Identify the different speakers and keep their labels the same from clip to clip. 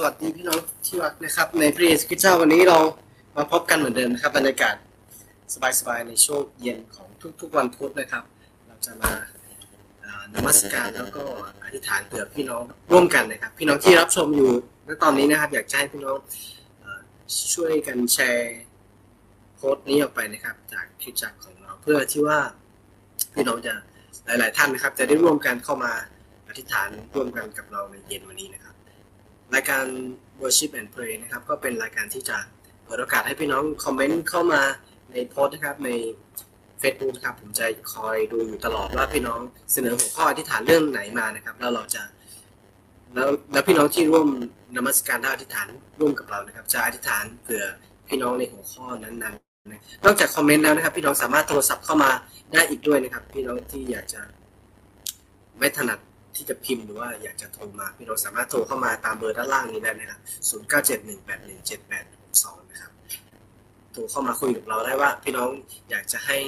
Speaker 1: สวัสดีพี่น้องที่รักนะครับ ในพระเยซูคริสต์เจ้าวันนี้เรามาพบกันเหมือนเดิมนะครับบรรยากาศสบายๆในช่วงเย็นของทุกๆวันพุธนะครับ เราจะมานมัสการแล้วก็อธิษฐานเผื่อพี่น้องร่วมกันนะครับ พี่น้องที่รับชมอยู่ณตอนนี้นะครับ อยากจะให้พี่น้องช่วยกันแชร์โพสต์นี้ออกไปนะครับ จากคลิปจักรของเราเพื่อที่ว่าพี่น้องจะหลาย ๆ ท่านนะครับ จะได้ร่วมกันเข้ามาอธิษฐานร่วมกันกับเราในเย็นวันนี้นะครับ รายการ worship and pray นะครับ ก็เป็นรายการที่จะเปิดโอกาสให้พี่น้องคอมเมนต์เข้ามาในโพสต์นะครับใน Facebook นะครับ ผมจะคอยดูอยู่ตลอดว่าพี่น้องเสนอหัวข้ออธิษฐานเรื่องไหนมานะครับ แล้วเราจะแล้วแล้วพี่น้องที่ร่วมนมัสการและอธิษฐานร่วมกับเรานะครับ จะอธิษฐานเผื่อพี่น้องในหัวข้อนั้นๆนอกจากคอมเมนต์แล้วนะครับ พี่น้องสามารถโทรศัพท์เข้ามาได้อีกด้วยนะครับ พี่น้องที่อยากจะไม่ถนัด ที่จะพิมพ์หรือว่าอยากจะโทรมาพี่น้องสามารถโทรเข้ามาตามเบอร์ด้านล่างนี้ได้นะครับ0 9 7 1 8 1 7 8 6 2นะครับโทรเข้ามาคุยกับเราได้ว่าพี่น้องอยากจะให้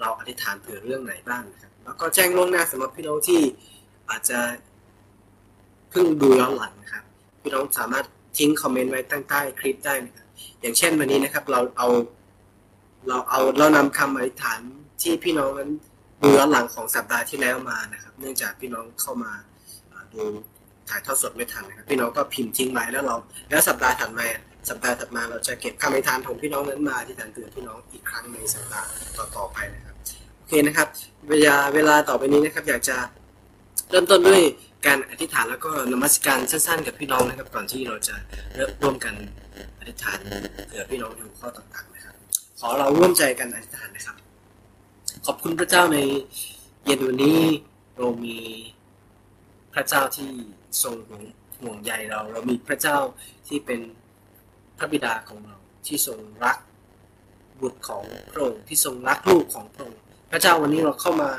Speaker 1: เราอธิษฐานเผื่อเรื่องไหนบ้างนะครับ แล้วก็แจ้งล่วงหน้าสำหรับพี่น้องที่อาจจะเพิ่งดูย้อนหลังนะครับ พี่น้องสามารถทิ้งคอมเมนต์ไว้ตั้งใต้คลิปได้นะครับอย่างเช่นวันนี้นะครับเราเอาเราเอาเรานำคำอธิษฐานที่พี่น้องนั้น ดูย้อนหลังของสัปดาห์ที่แล้วมานะครับ เนื่องจากพี่น้องเข้ามาดูถ่ายทอดสดไม่ทันนะครับ พี่น้องก็พิมพ์ทิ้งไว้แล้วเรา แล้วสัปดาห์ถัดมาสัปดาห์ถัดมาเราจะเก็บคำอธิษฐานของพี่น้องนั้นมาอธิษฐานเตือนพี่น้องอีกครั้งในสัปดาห์ต่อๆไปนะครับโอเคนะครับ เวลาเวลาต่อไปนี้นะครับ อยากจะเริ่มต้นด้วยการอธิษฐานแล้วก็นมัสการสั้นๆ กับพี่น้องนะครับ ก่อนที่เราจะเริ่มร่วมกันอธิษฐานเผื่อพี่น้องในหัวข้อต่างๆนะครับ ขอเราร่วมใจกันอธิษฐานนะครับ ขอบคุณพระเจ้าในเย็นวันนี้เรามีพระเจ้าที่ทรงห่วงงใยเรา เรามีพระเจ้าที่เป็นพระบิดาของเราที่ทรงรักบุตรของพระองค์ที่ทรงรักลูกของพระองค์พระเจ้าวันนี้เราเข้ามา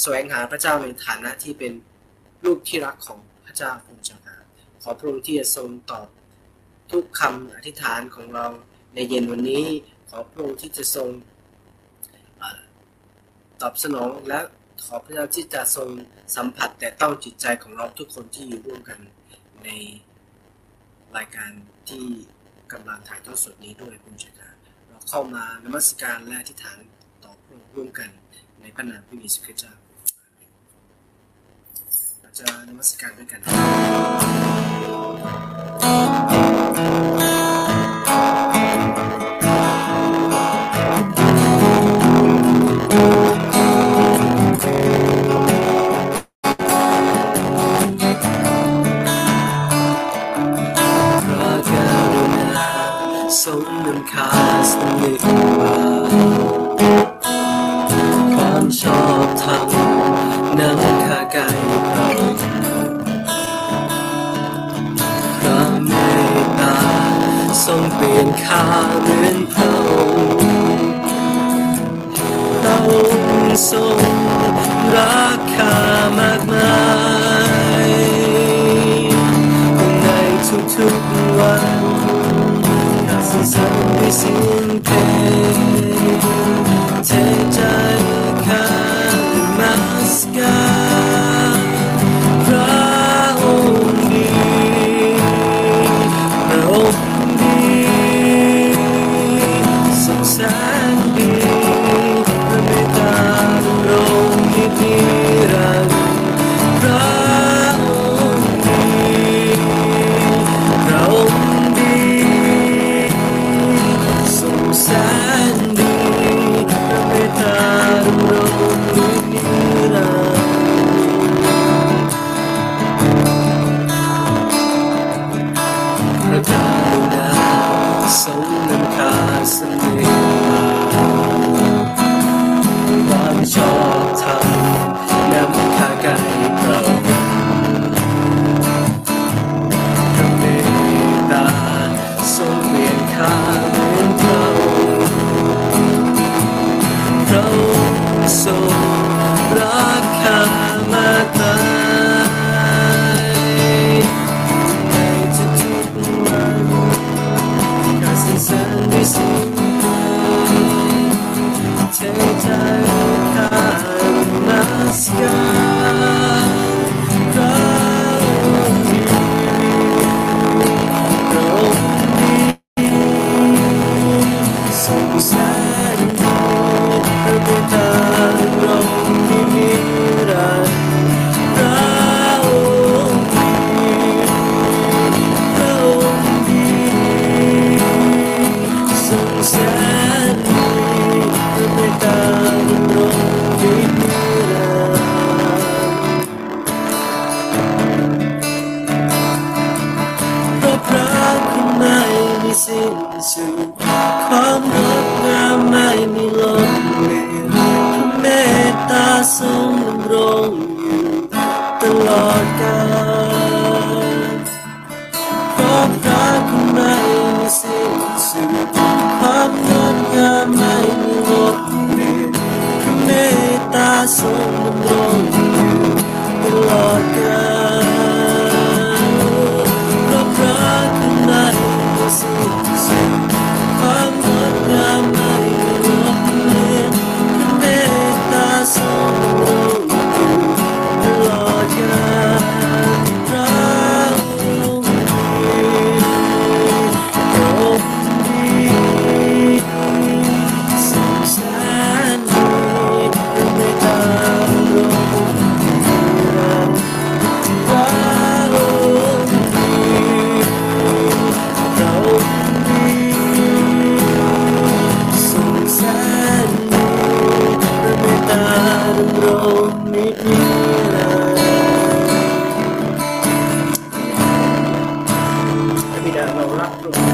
Speaker 1: แสวงหาพระเจ้าในฐานะที่เป็นลูกที่รักของพระเจ้าองค์เจ้าค่ะขอพระองค์ที่จะทรงตอบทุกคำอธิษฐานของเราในเย็นวันนี้ ขอพระองค์ที่จะทรง ตอบสนองและขอพระเจ้าที่จะทรงสัมผัสแต่ต้องจิตใจของเราทุกคนที่อยู่ร่วมกันในรายการที่กำลังถ่ายทอดสดนี้ด้วยคุณเจ้าค่ะเราเข้ามานมัสการและอธิษฐานต่อพระองค์ร่วมกันในพระนามพระเยซูคริสต์เจ้าเราจะนมัสการด้วยกัน quatro.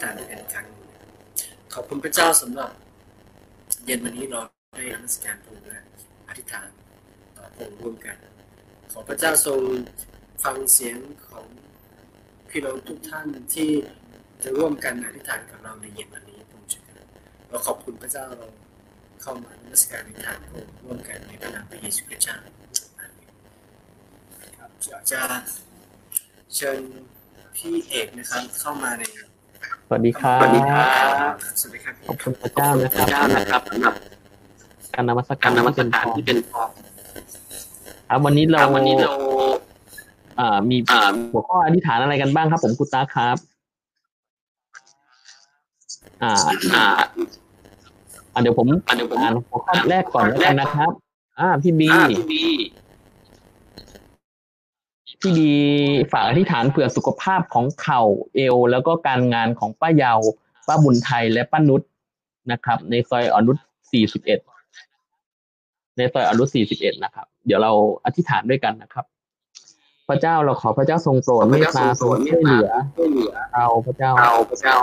Speaker 1: ให้เราอธิษฐานด้วยกันครั้งหนึ่งขอบคุณพระเจ้าสำหรับ เย็นวันนี้เราได้นมัสการพระองค์และอธิษฐานต่อพระองค์ร่วมกัน ขอพระเจ้าทรงฟังเสียงของพี่น้องทุกท่านที่จะร่วมกันอธิษฐานกับเราในเย็นวันนี้พระองค์ช่วยเราขอบคุณพระเจ้าเราเข้ามานมัสการอธิษฐานพระองค์ร่วมกันในพระนามพระเยซูคริสต์เจ้าครับอยาจะเชิญพี่เอกนะครับเข้ามาใน
Speaker 2: วัสดีครับ
Speaker 1: สวัสดีครับสวัสดีครับ
Speaker 2: ขอบคุณพระเจ้านะครับ
Speaker 1: เจ้านะครับสำหรับ
Speaker 2: การนมัส
Speaker 1: กา
Speaker 2: การร
Speaker 1: นมัส
Speaker 2: ที่เป็น
Speaker 1: การ
Speaker 2: พร
Speaker 1: ที่เป็นพร
Speaker 2: ครับวันนี้เรา
Speaker 1: วันนี้เรา
Speaker 2: อ่ามี
Speaker 1: อ่า
Speaker 2: หัวข้ออธิษฐานอะไรกันบ้างครับ ผมกุตาครับ อ่า
Speaker 1: อ่า
Speaker 2: อ่าเดี๋ยวผม
Speaker 1: อ่าเดี๋ยวผม
Speaker 2: อ่านหัวข้อแรกก่อนแล้วกันนะครับ อ่าพี่บี
Speaker 1: อ่าพี่บี
Speaker 2: ฝากอธิษฐานเผื่อสุขภาพของเข่าเอว แล้วก็การงานของป้าเยาป้าบุญไทยและป้านุชนะครับ ในซอยอนุช41 ในซอยอนุช41 นะครับ เดี๋ยวเราอธิษฐานด้วยกันนะครับ พระเจ้าเราขอพระเจ้าทรงโปรดเมตตาทรงช่วยเหลือ
Speaker 1: ช่ยเอ
Speaker 2: เราพระเจ้า
Speaker 1: เราพระเจ้า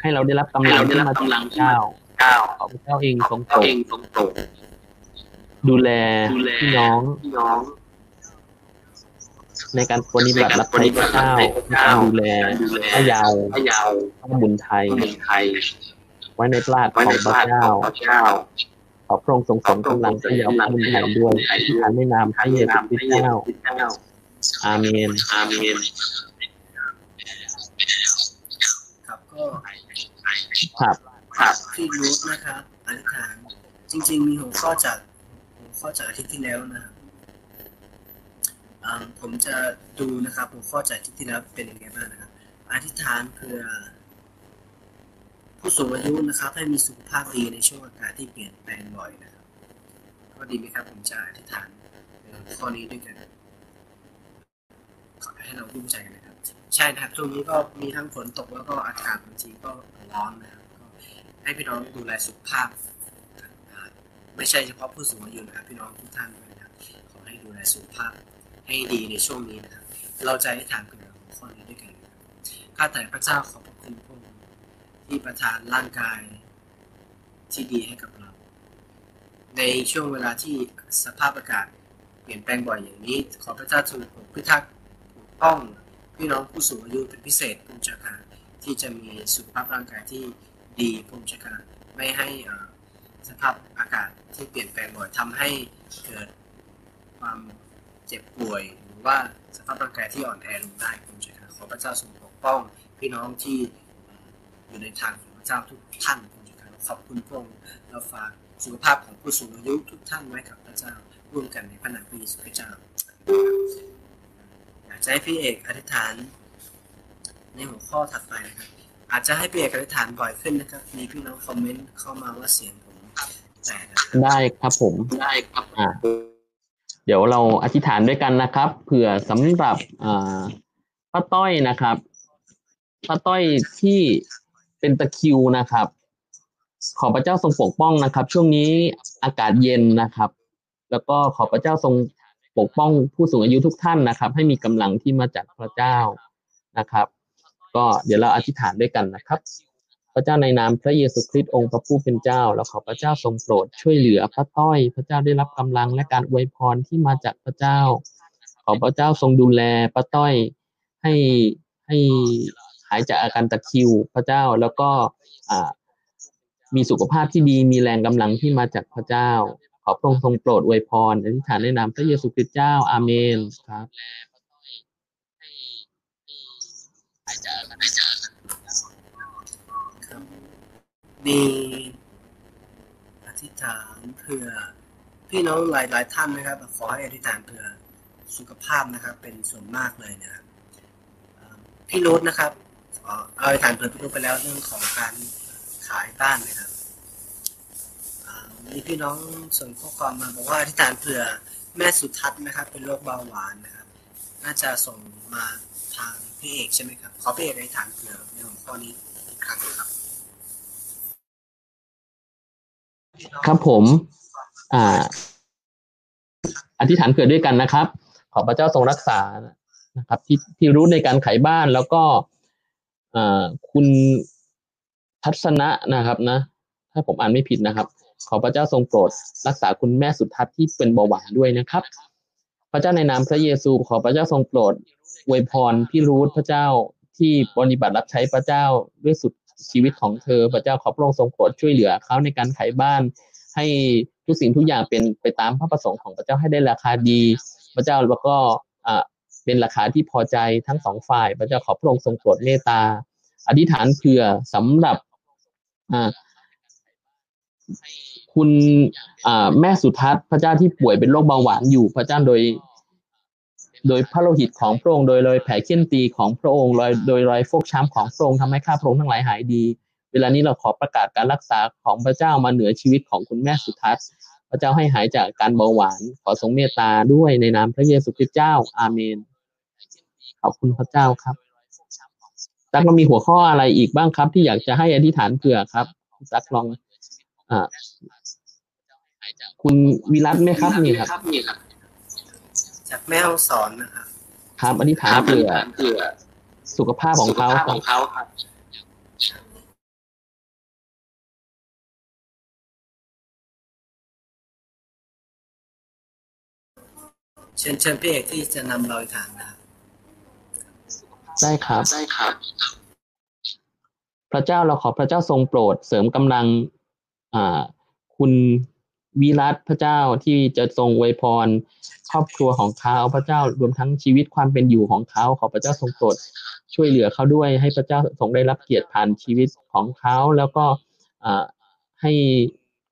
Speaker 2: ให้เราได้รับกำลัง
Speaker 1: ได้
Speaker 2: ที่
Speaker 1: รับ
Speaker 2: มาจากำ
Speaker 1: ลัง
Speaker 2: พระเจ้า
Speaker 1: เจ้า
Speaker 2: ขอพระเจ้าเองทรงโปรด
Speaker 1: ดู
Speaker 2: แล
Speaker 1: ดูแล
Speaker 2: พี่น้อง
Speaker 1: พี่น้อง
Speaker 2: ในการปฏิบัติรับใช้พระเจ้าในการดูแลพระเยาว
Speaker 1: พระเยาว
Speaker 2: พระบุญไทย
Speaker 1: พระบุญไทย
Speaker 2: ไว้ในปราดข
Speaker 1: ไว้
Speaker 2: อ
Speaker 1: ใน
Speaker 2: งพระ
Speaker 1: บ้าน
Speaker 2: เจ้า
Speaker 1: ของพระเจ้า
Speaker 2: ขอพระองค์ทรงสมกำลังพระเยาวพระบุญไทยด้วยที่ทานในนามพระเยซูคริสต์เจ้าอาเมน
Speaker 1: อาเมนครับก็
Speaker 2: ครับ
Speaker 1: ครับพี่รูทนะครับอธิษฐานจริง ๆ มีหัวข้อจากหัวข้อจากอาทิตย์ที่แล้วนะครับอ่า ผมจะดูนะครับหัวข้อจากทิตย์ที่แล้วเป็นยังไงบ้างนะครับ อธิษฐานเพื่อผู้สูงอายุนะครับ ให้มีสุขภาพดีในช่วงอากาศที่เปลี่ยนแปลงบ่อยนะครับ ก็ดีไหมครับผมจะอธิษฐานข้อนี้ด้วยกันขอให้เราร่วมใจกันนะครับ ใช่นะครับช่วงนี้ก็มีทั้งฝนตกแล้วก็อากาศบางทีก็ร้อนนะครับก็ให้พี่น้องดูแลสุขภาพ ไม่ใช่เฉพาะผู้สูงอายุนะครับ พี่น้องทุกท่านด้วยนะครับขอให้ดูแลสุขภาพ ให้ดีในช่วงนี้นะครับเราจะให้ทานเพื่อหัวข้อนี้ด้วยกันข้าแต่พระเจ้าขอบพระคุณพระองค์ที่ประทานร่างกายที่ดีให้กับเรา ในช่วงเวลาที่สภาพอากาศเปลี่ยนแปลงบ่อยอย่างนี้ ขอพระเจ้าทรงปกพิทักษ์ปกป้องพี่น้องผู้สูงอายุเป็นพิเศษพุ่มจักรที่จะมีสุขภาพร่างกายที่ดีพุ่มจักรไม่ให้สภาพอากาศที่เปลี่ยนแปลงบ่อยทำให้เกิดความ เจ็บป่วย หรือว่าสภาพร่างกายที่อ่อนแอลงได้พุ่มจักรขอพระเจ้าทรงปกป้อง พี่น้องที่เอ่ออยู่ในทางของพระเจ้าทุกท่านพุ่มจักรขอบคุณพระองค์เราฝากสุขภาพของผู้สูงอายุทุกท่านไว้กับพระเจ้าร่วมกันในพระนามพระเยซูคริสต์เจ้าอยากจะให้พี่เอกอธิษฐาน ในหัวข้อถัดไปนะครับอาจจะให้พี่เอกอธิษฐานบ่อยขึ้นนะครับมีพี่น้องคอมเมนต์เข้ามาว่าเสียงผมแต่นะครับ
Speaker 2: ได้ครับผม
Speaker 1: ได้ครับ
Speaker 2: อ่า เดี๋ยวเราอธิษฐานด้วยกันนะครับ เผื่อสำหรับอ่าป้าต้อยนะครับป้าต้อยที่เป็นตะคิวนะครับ ขอพระเจ้าทรงปกป้องนะครับ ช่วงนี้อากาศเย็นนะครับ แล้วก็ขอพระเจ้าทรงปกป้องผู้สูงอายุทุกท่านนะครับ ให้มีกำลังที่มาจากพระเจ้านะครับ ก็เดี๋ยวเราอธิษฐานด้วยกันนะครับ พระเจ้าในนามพระเยซูคริสต์องค์พระผู้เป็นเจ้าแล้วขอพระเจ้าทรงโปรดช่วยเหลือพระต้อย พระเจ้าได้รับกำลังและการอวยพรที่มาจากพระเจ้า ขอพระเจ้าทรงดูแลพระต้อยให้ให้หายจากอาการตะคิวพระเจ้าแล้วก็มีสุขภาพที่ดีมีแรงกำลังที่มาจากพระเจ้า ขอพระองค์ทรงโปรดอวยพรอธิษฐานในนามพระเยซูคริสต์เจ้าอาเมนครับ
Speaker 1: ครับ มีอธิษฐานเพื่อพี่น้องหลายๆท่านนะครับ ขอให้อธิษฐานเพื่อสุขภาพนะครับ เป็นส่วนมากเลยนะครับพี่รุธนะครับอเอาอธิษฐานเผื่อพี่รุธไปแล้วเรื่องของการขายบ้านนะครับมีพี่น้องส่งข้อความมาบอกว่าอธิษฐานเผื่อแม่สุทัศน์นะครับ เป็นโรคเบาหวานนะครับ น่าจะส่งมาทางพี่เอกใช่ไหมครับขอพี่เอกในฐานเผื่อในหัวข้อนี้อีกครั้งนะครับ
Speaker 2: ครับผมอ่าอธิษฐานเผื่อด้วยกันนะครับ ขอพระเจ้าทรงรักษานะครับ ที่ที่รู้ในการขายบ้านแล้วก็อ่าคุณทัศนะนะครับนะ ถ้าผมอ่านไม่ผิดนะครับ ขอพระเจ้าทรงโปรดรักษาคุณแม่สุทัศน์ที่เป็นเบาหวานด้วยนะครับ พระเจ้าในนามพระเยซู ขอพระเจ้าทรงโปรดอวยพรพี่รูธพระเจ้าที่ปฏิบัติรับใช้พระเจ้าด้วยสุด ชีวิตของเธอ พระเจ้าขอพระองค์ทรงโปรดช่วยเหลือเขาในการขายบ้าน ให้ทุกสิ่งทุกอย่างเป็นไปตามพระประสงค์ของพระเจ้าให้ได้ราคาดี พระเจ้าแล้วก็อ่าเป็นราคาที่พอใจทั้งสองฝ่าย พระเจ้าขอพระองค์ทรงโปรดเมตตา อธิษฐานเผื่อสำหรับอ่าคุณอ่าแม่สุทัศน์พระเจ้าที่ป่วยเป็นโรคเบาหวานอยู่พระเจ้าโดย โดยพระโลหิตของพระองค์โดยรอยแผลเขี้ยนตีของพระองค์โดยโดยรอยฟกช้ำของพระองค์ทำให้ข้าพระองค์ทั้งหลายหายดี เวลานี้เราขอประกาศการรักษาของพระเจ้ามาเหนือชีวิตของคุณแม่สุทัศน์พระเจ้าให้หายจากการเบาหวาน ขอทรงเมตตาด้วยในนามพระเยซูคริสต์เจ้าอาเมน ขอบคุณพระเจ้าครับตักเรามีหัวข้ออะไรอีกบ้างครับ ที่อยากจะให้อธิษฐานเผื่อครับตักลองอ่าคุณวิรัตไหมครับนี่ครับ
Speaker 1: จากแม่ห้องสอนนะครับ
Speaker 2: ครับอธิษฐานเผื่อสุขภาพของเขาครับ
Speaker 1: เชิญเชิญพี่เอกที่จะนำเราไปทางนะครับ
Speaker 2: ได้ครับได้ครับ พระเจ้าเราขอพระเจ้าทรงโปรดเสริมกำลัง อ่า คุณ วิรัตพระเจ้าที่จะทรงอวยพร ครอบครัวของเขาพระเจ้ารวมทั้งชีวิตความเป็นอยู่ของเขาขอพระเจ้าทรงโปรดช่วยเหลือเขาด้วย ให้พระเจ้าทรงได้รับเกียรติผ่านชีวิตของเขาแล้วก็ให้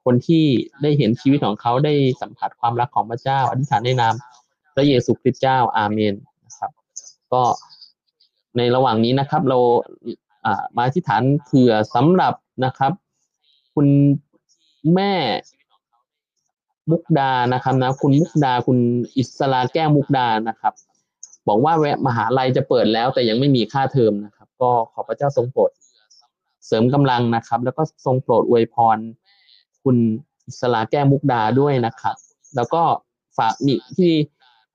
Speaker 2: คนที่ได้เห็นชีวิตของเขาได้สัมผัสความรักของพระเจ้า อธิษฐานในนามพระเยซูคริสต์เจ้าอาเมนนะครับ ก็ในระหว่างนี้นะครับ เรามาอธิษฐานเผื่อสำหรับนะครับ คุณแม่ มุกดานะครับนะคุณมุกดาคุณอิสราแก้วมุกดานะครับบอกว่าแวะมหาลัยจะเปิดแล้ว แต่ยังไม่มีค่าเทอมนะครับ ก็ขอพระเจ้าทรงโปรดเสริมกำลังนะครับ แล้วก็ทรงโปรดอวยพร คุณอิสราแก้วมุกดาด้วยนะครับ แล้วก็ฝากมีที่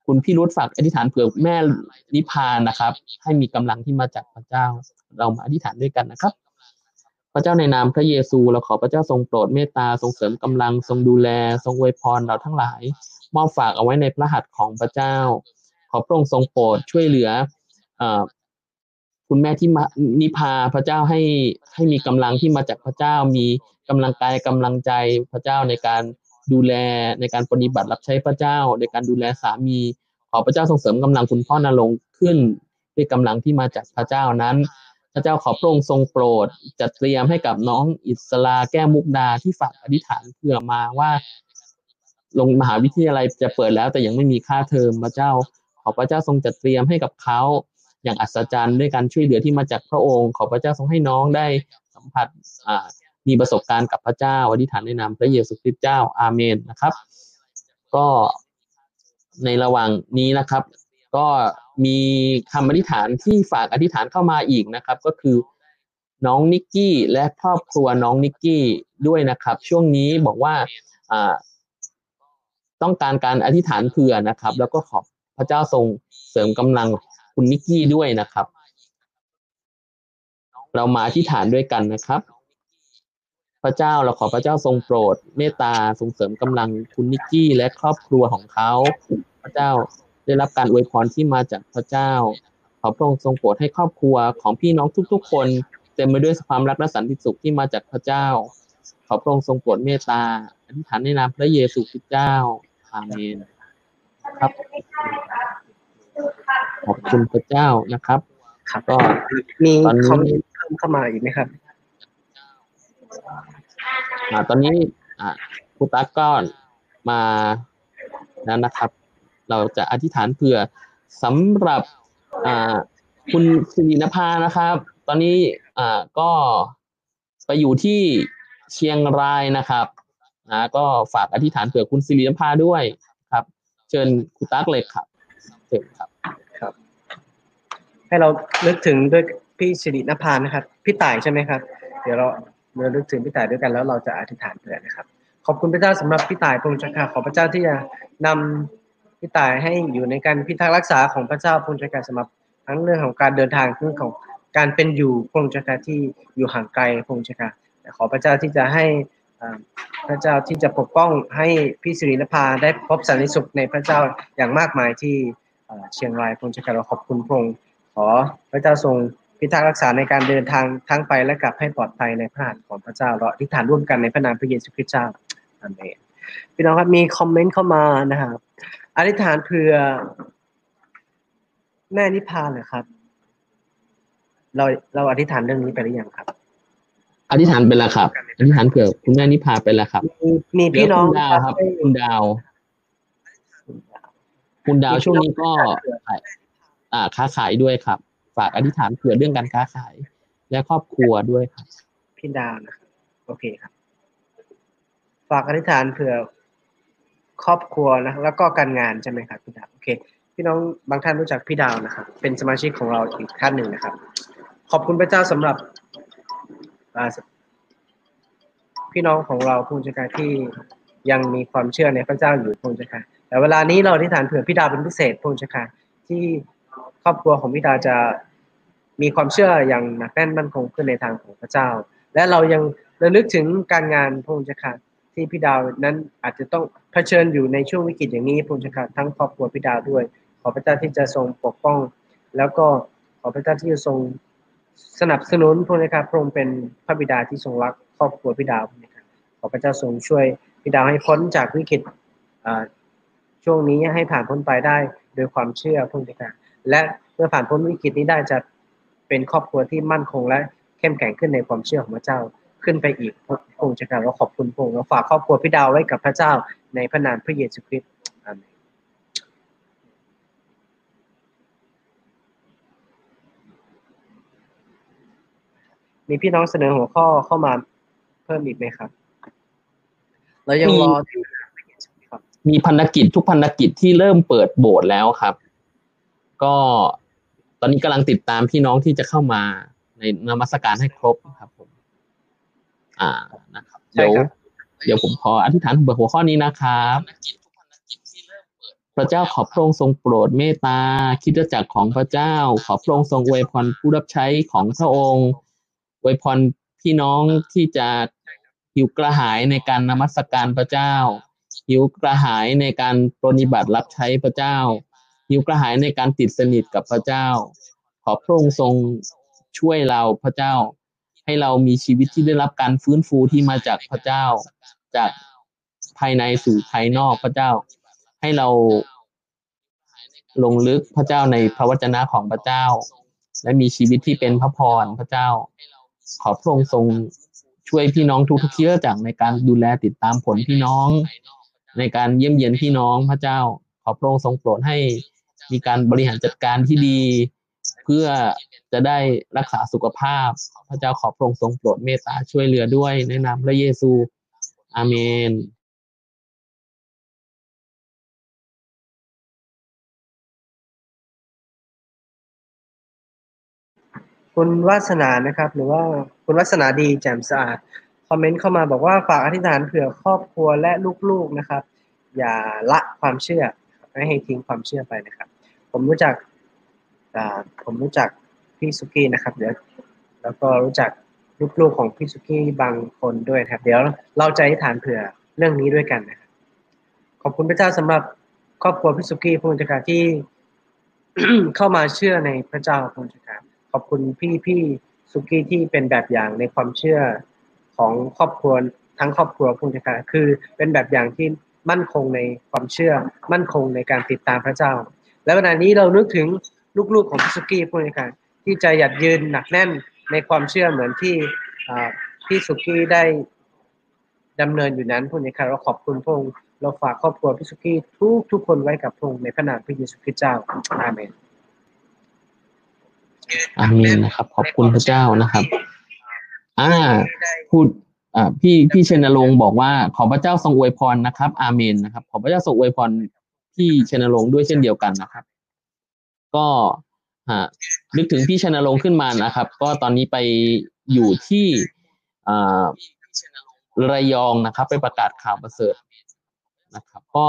Speaker 2: คุณพี่รุธฝากอธิษฐานเผื่อแม่นิพานนะครับ ให้มีกำลังที่มาจากพระเจ้า เรามาอธิษฐานด้วยกันนะครับ พระเจ้าในนามพระเยซูเราขอพระเจ้าทรงโปรดเมตตาทรงเสริมกำลังทรงดูแล ทรงอวยพรเราทั้งหลาย มอบฝากเอาไว้ในพระหัตถ์ของพระเจ้า ขอพระองค์ทรงโปรดช่วยเหลืออคุณแม่ที่มานิพาพระเจ้าให้ให้มีกำลังที่มาจากพระเจ้ามีกำลังกายกำลังใจพระเจ้าในการดูแลในการปฏิบัติรับใช้พระเจ้า ในการดูแลสามี ขอพระเจ้าทรงเสริมกำลังคุณพ่อนรงขึ้น ด้วยกำลังที่มาจากพระเจ้านั้น ระเจ้าขอพระองค์ทรงโปรดจัดเตรียมให้กับน้องอิสลาแก้มุกดาที่ฝากอธิษฐานเผื่อมาว่าลงมหาวิทยาลัยจะเปิดแล้วแต่ยังไม่มีค่าเทอมพระเจ้า ขอพระเจ้าทรงจัดเตรียมให้กับเขาอย่างอัศจรรย์ด้วยการช่วยเหลือที่มาจากพระองค์ ขอพระเจ้าทรงให้น้องได้สัมผัสมีประสบการณ์กับพระเจ้าอธิษฐานในนามพระเยซูคริสต์เจ้าอาเมนนะครับ ก็ในระหว่างนี้นะครับ ก็มีคำอธิษฐานที่ฝากอธิษฐานเข้ามาอีกนะครับ ก็คือน้องนิกกี้และครอบครัวน้องนิกกี้ด้วยนะครับ ช่วงนี้บอกว่าต้องการการอธิษฐานเผื่อนะครับ แล้วก็ขอบพระเจ้าทรงเสริมกำลังคุณนิกกี้ด้วยนะครับ เรามาอธิษฐานด้วยกันนะครับ พระเจ้าเราขอพระเจ้าทรงโปรด เมตตาทรงเสริมกำลังคุณนิกกี้และครอบครัวของเขา พระเจ้า ได้รับการอวยพรที่มาจากพระเจ้า ขอพระองค์ทรงโปรดให้ครอบครัวของพี่น้องทุกๆ คน เต็มไปด้วยความรักและสันติสุขที่มาจากพระเจ้า ขอพระองค์ทรงโปรดเมตตาอธิษฐานในนามพระเยซูคริสต์เจ้าอาเมนครับขอบคุณพระเจ้านะครับ
Speaker 1: ครับ
Speaker 2: ก็
Speaker 1: มี
Speaker 2: ตอนนี้
Speaker 1: คอมเมนต์เพิ่มเข้ามาอีกไหมครับ
Speaker 2: อ่าตอนนี้อ่าครูตั๊กก็มาแล้วนะครับ เราจะอธิษฐานเผื่อสำหรับคุณสิรินภานะครับ ตอนนี้ก็ไปอยู่ที่เชียงรายนะครับนะก็ฝากอธิษฐานเผื่อคุณสิรินภาด้วยครับ เชิญครูตั๊กเลยครับเชิญครับ
Speaker 1: ให้เรานึกถึงด้วยพี่สิรินภานะครับ พี่ต่ายใช่ไหมครับ เดี๋ยวเราเรานึกถึงพี่ต่ายด้วยกันแล้วเราจะอธิษฐานเผื่อนะครับ ขอบคุณพระเจ้าสำหรับพี่ต่ายพระองค์เจ้าค่ะขอพระเจ้าที่จะนำ พี่ตายให้อยู่ในการพิทักษ์รักษาของพระเจ้าพงค์เจ้าสำหรับทั้งเรื่องของการเดินทางเรื่องของการเป็นอยู่พงค์เจ้าที่อยู่ห่างไกลพงค์เจ้าแต่ขอพระเจ้าที่จะให้พระเจ้าที่จะปกป้องให้พี่สิรินภาได้พบสันติสุขในพระเจ้าอย่างมากมายที่เชียงรายพงค์เจ้าเราขอบคุณพระองค์ขอพระเจ้าทรงพิทักษ์รักษาในการเดินทางทั้งไปและกลับให้ปลอดภัยในพระหัตถ์ของพระเจ้าเราอธิษฐานร่วมกันในพระนามพระเยซูคริสต์เจ้าอาเมนพี่น้องครับมีคอมเมนต์เข้ามานะครับ อธิษฐานเผื่อแม่นิพพานเหรอครับ เราเราอธิษฐานเรื่องนี้ไปหรือยังครับ
Speaker 2: อธิษฐานไปแล้วครับ อธิษฐานเผื่อคุณแม่นิพาไปแล้วครับ
Speaker 1: มีมีพี่น้อง
Speaker 2: เหลืคุณดาวครับ คุณดาว คุณดาวช่วงนี้ก็ขายอ่าค้าขายด้วยครับ ฝากอธิษฐานเผื่อเรื่องการค้าขาย และครอบครัวด้วยครับ
Speaker 1: พี่ดาวนะครับโอเคครับ ฝากอธิษฐานเผื่อ ครอบครัวนะแล้วก็การงานใช่ไหมครับพี่ดาวโอเค พี่น้องบางท่านรู้จักพี่ดาวนะครับ เป็นสมาชิกของเราอีกท่านหนึ่งนะครับ ขอบคุณพระเจ้าสำหรับพี่น้องของเราผู้จัการที่ยังมีความเชื่อในพระเจ้าอยู่ผู้จัการแต่เวลานี้เราอธิษฐานเผื่อพี่ดาวเป็นพิเศษผู้จัการที่ครอบครัวของพี่ดาวจะมีความเชื่ออย่างหนักแน่นมั่นคงขึ้นในทางของพระเจ้า และเรายังระลึกถึงการงานผู้จัดการ ที่พี่ดาวนั้นอาจจะต้องเผชิญอยู่ในช่วงวิกฤตอย่างนี้ผู้จัดการทั้งครอบครัวพี่ดาวด้วย ขอพระเจ้าที่จะทรงปกป้อง แล้วก็ขอพระเจ้าที่จะทรงสนับสนุนพระนะครับพระองค์เป็นพระบิดาที่ทรงรักครอบครัวพี่ดาวนะครับขอพระเจ้าทรงช่วยพี่ดาวให้พ้นจากวิกฤตช่วงนี้ให้ผ่านพ้นไปได้โดยความเชื่อพระนะครับและเมื่อผ่านพ้นวิกฤตนี้ได้จะเป็นครอบครัวที่มั่นคงและเข้มแข็งขึ้นในความเชื่อของพระเจ้า ขึ้นไปอีกพระองค์จะกล่าวว่าขอบคุณพระองค์เราฝากครอบครัวพี่ดาวไว้กับพระเจ้าในพระนามพระเยซูคริสต์อาเมนมีพี่น้องเสนอหัวข้อเข้ามาเพิ่มอีกไหมครับเรายังรอที่ครับ
Speaker 2: มีพันธกิจทุกพันธกิจที่เริ่มเปิดโบสถ์แล้วครับ ก็ตอนนี้กำลังติดตามพี่น้องที่จะเข้ามาในนมัสการให้ครบครับผม อ่านะครับ
Speaker 1: ใช่
Speaker 2: เดี๋ยว
Speaker 1: ครับ
Speaker 2: เดี๋ยวผมขออธิษฐานเบิกหัวข้อนี้นะครับพระเจ้าขอพระองค์ทรงโปรดเมตตาคริดจักรของพระเจ้า ขอพระองค์ทรงอวยพรผู้รับใช้ของพระองค์อวยพรพี่น้องที่จะหิวกระหายในการนมัสการพระเจ้า หิวกระหายในการปฏิบัติรับใช้พระเจ้า หิวกระหายในการติดสนิทกับพระเจ้า ขอพระองค์ทรงช่วยเราพระเจ้า ให้เรามีชีวิตที่ได้รับการฟื้นฟูที่มาจากพระเจ้า จากภายในสู่ภายนอกพระเจ้า ให้เราลงลึกพระเจ้าในพระวจนะของพระเจ้า และมีชีวิตที่เป็นพระพรพระเจ้า ขอพระองค์ทรงช่วยพี่น้องทุกๆเชื้อจากในการดูแลติดตามผลพี่น้อง ในการเยี่ยมเยียนพี่น้องพระเจ้า ขอพระองค์ทรงโปรดให้มีการบริหารจัดการที่ดี พื่อจะได้รักษาสุขภาพ พระเจ้าขอพระองค์ทรงโปรดเมตตาช่วยเหลือด้วยในนามพระเยซู อาเมน
Speaker 1: คุณวาสนานะครับ หรือว่าคุณวาสนาดีแจ่มสะอาด คอมเมนต์เข้ามาบอกว่าฝากอธิษฐานเผื่อครอบครัวและลูกๆนะครับ อย่าละความเชื่อไม่ให้ทิ้งความเชื่อไปนะครับ ผมรู้จัก ผมรู้จักพี่สุกี้นะครับ เดี๋ยวแล้วก็รู้จักลูกๆของพี่สุกี้บางคนด้วยครับ เดี๋ยวเราจะอธิษฐานเผื่อเรื่องนี้ด้วยกันนะครับขอบคุณพระเจ้าสำหรับครอบครัวพี่สุกี้พระองค์กรที่เข้ามาเชื่อในพระเจ้าพระองค์กรขอบคุณพี่พี่สุกี้ที่เป็นแบบอย่างในความเชื่อของครอบครัวทั้งครอบครัวพระองค์กรคือเป็นแบบอย่างที่มั่นคงในความเชื่อ มั่นคงในการติดตามพระเจ้า และขณะนี้เรานึกถึง ลูกๆของพี่สุกี้พระองค์การที่จะหยัดยืนหนักแน่นในความเชื่อเหมือนที่พี่สุกี้ได้ดำเนินอยู่นั้นพระองค์ในการเราขอบคุณพระองค์เราฝากครอบครัวพิสุกี้ทุกทุกคนไว้กับพระองค์ในพระนามพระเยซูคริสต์เจ้าอาเมน
Speaker 2: อาเมนนะครับ ขอบคุณพระเจ้านะครับ อ่า พูดอ่าพี่พี่เชนรงค์บอกว่า ขอพระเจ้าทรงอวยพรนะครับ อาเมนนะครับ ขอพระเจ้าทรงอวยพรพี่เชนรงค์ด้วยเช่นเดียวกันนะครับ ก็ฮะนึกถึงพี่ชนรงค์ขึ้นมานะครับ ก็ตอนนี้ไปอยู่ที่ระยองนะครับ ไปประกาศข่าวประเสริฐนะครับ ก็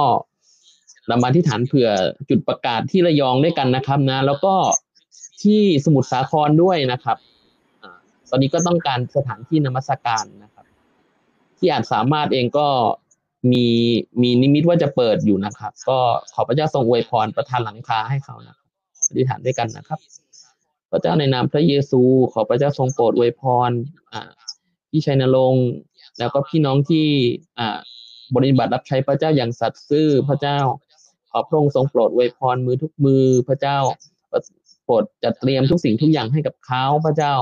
Speaker 2: เรามาที่ฐานเผื่อจุดประกาศที่ระยองด้วยกันนะครับนะ แล้วก็ที่สมุทรสาครด้วยนะครับตอนนี้ก็ต้องการสถานที่นมัสการนะครับ ที่อาจสามารถเองก็มีมีนิมิตว่าจะเปิดอยู่นะครับ ก็ขอพระเจ้าทรงอวยพรประทานหลังคาให้เขานะครับ อธิษฐานด้วยกันนะครับ พระเจ้าในนามพระเยซู ขอพระเจ้าทรงโปรดอวยพรพี่ชัยนรงค์แล้วก็พี่น้องที่บริบัติรับใช้พระเจ้าอย่างสัตย์ซื่อพระเจ้า ขอพระองค์ทรงโปรดอวยพรมือทุกมือพระเจ้าโปรดจัดเตรียมทุกสิ่งทุกอย่างให้กับเขาพระเจ้า